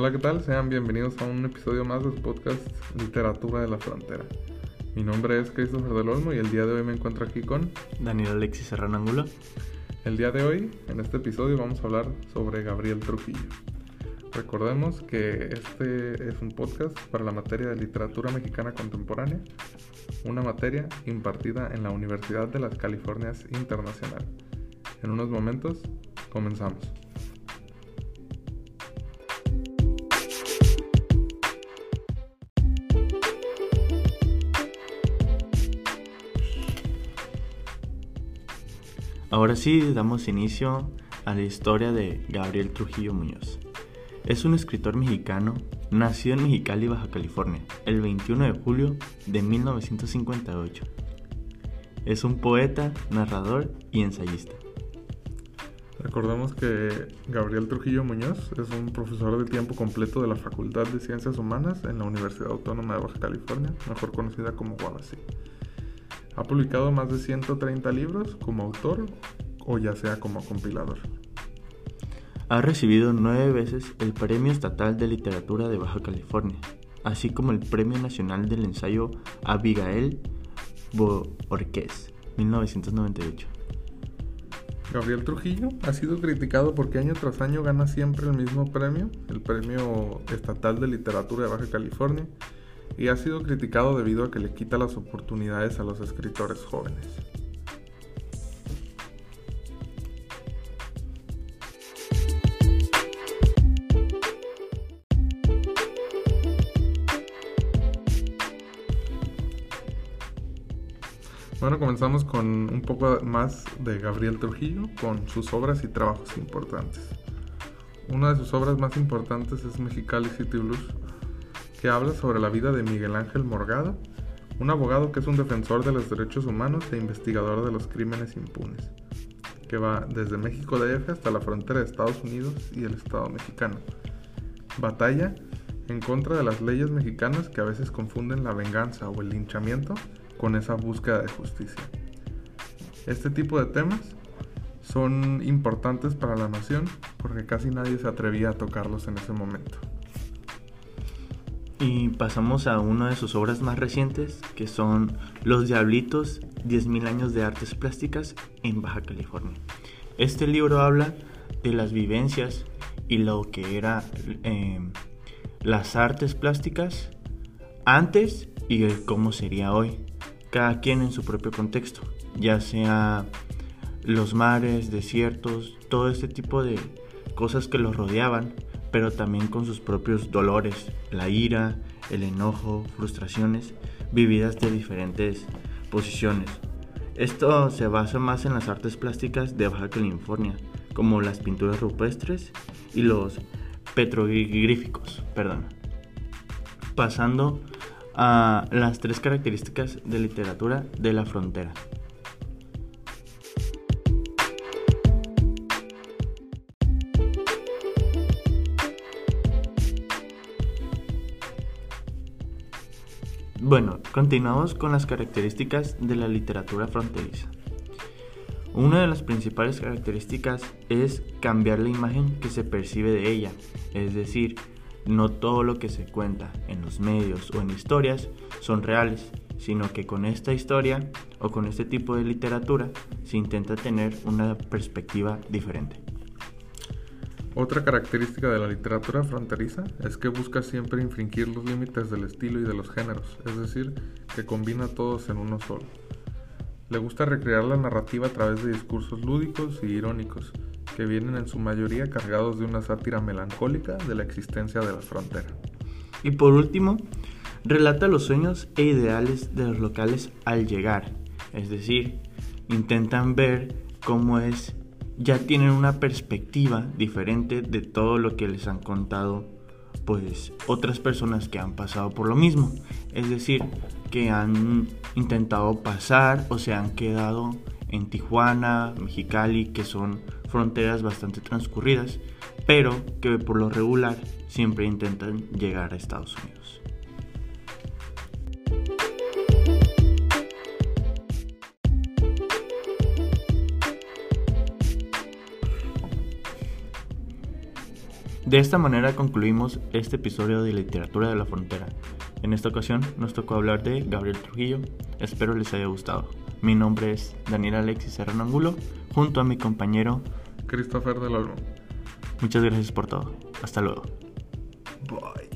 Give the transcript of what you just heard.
Hola, ¿qué tal? Sean bienvenidos a un episodio más de su podcast Literatura de la Frontera. Mi nombre es Christopher del Olmo y el día de hoy me encuentro aquí con Daniel Alexis Serrano Angulo. El día de hoy, en este episodio, vamos a hablar sobre Gabriel Trujillo. Recordemos que este es un podcast para la materia de literatura mexicana contemporánea, una materia impartida en la Universidad de las Californias Internacional. En unos momentos, comenzamos. Ahora sí, damos inicio a la historia de Gabriel Trujillo Muñoz. Es un escritor mexicano, nacido en Mexicali, Baja California, el 21 de julio de 1958. Es un poeta, narrador y ensayista. Recordemos que Gabriel Trujillo Muñoz es un profesor de tiempo completo de la Facultad de Ciencias Humanas en la Universidad Autónoma de Baja California, mejor conocida como Guabasí. Ha publicado más de 130 libros como autor o ya sea como compilador. Ha recibido nueve veces el Premio Estatal de Literatura de Baja California, así como el Premio Nacional del Ensayo Abigail Borqués, 1998. Gabriel Trujillo ha sido criticado porque año tras año gana siempre el mismo premio, el Premio Estatal de Literatura de Baja California, y ha sido criticado debido a que le quita las oportunidades a los escritores jóvenes. Bueno, comenzamos con un poco más de Gabriel Trujillo, con sus obras y trabajos importantes. Una de sus obras más importantes es Mexicali City Blues, que habla sobre la vida de Miguel Ángel Morgado, un abogado que es un defensor de los derechos humanos e investigador de los crímenes impunes, que va desde México DF hasta la frontera de Estados Unidos y el Estado mexicano. Batalla en contra de las leyes mexicanas que a veces confunden la venganza o el linchamiento con esa búsqueda de justicia. Este tipo de temas son importantes para la nación porque casi nadie se atrevía a tocarlos en ese momento. Y pasamos a una de sus obras más recientes, que son Los Diablitos, 10.000 años de artes plásticas en Baja California. Este libro habla de las vivencias y lo que era em, las artes plásticas antes y cómo sería hoy, cada quien en su propio contexto, ya sea los mares, desiertos, todo este tipo de cosas que los rodeaban pero también con sus propios dolores, la ira, el enojo, frustraciones, vividas de diferentes posiciones. Esto se basa más en las artes plásticas de Baja California, como las pinturas rupestres y los petroglíficos, perdón. Pasando a las tres características de literatura de la frontera. Bueno, continuamos con las características de la literatura fronteriza. Una de las principales características es cambiar la imagen que se percibe de ella, es decir, no todo lo que se cuenta en los medios o en historias son reales, sino que con esta historia o con este tipo de literatura se intenta tener una perspectiva diferente. Otra característica de la literatura fronteriza es que busca siempre infringir los límites del estilo y de los géneros, es decir, que combina todos en uno solo. Le gusta recrear la narrativa a través de discursos lúdicos y irónicos, que vienen en su mayoría cargados de una sátira melancólica de la existencia de la frontera. Y por último, relata los sueños e ideales de los locales al llegar, es decir, intentan ver cómo es ya tienen una perspectiva diferente de todo lo que les han contado pues otras personas que han pasado por lo mismo. Es decir, que han intentado pasar o se han quedado en Tijuana, Mexicali, que son fronteras bastante transcurridas, pero que por lo regular siempre intentan llegar a Estados Unidos. De esta manera concluimos este episodio de Literatura de la Frontera. En esta ocasión nos tocó hablar de Gabriel Trujillo. Espero les haya gustado. Mi nombre es Daniel Alexis Serrano Angulo, junto a mi compañero Christopher del Olmo. Muchas gracias por todo. Hasta luego. Bye.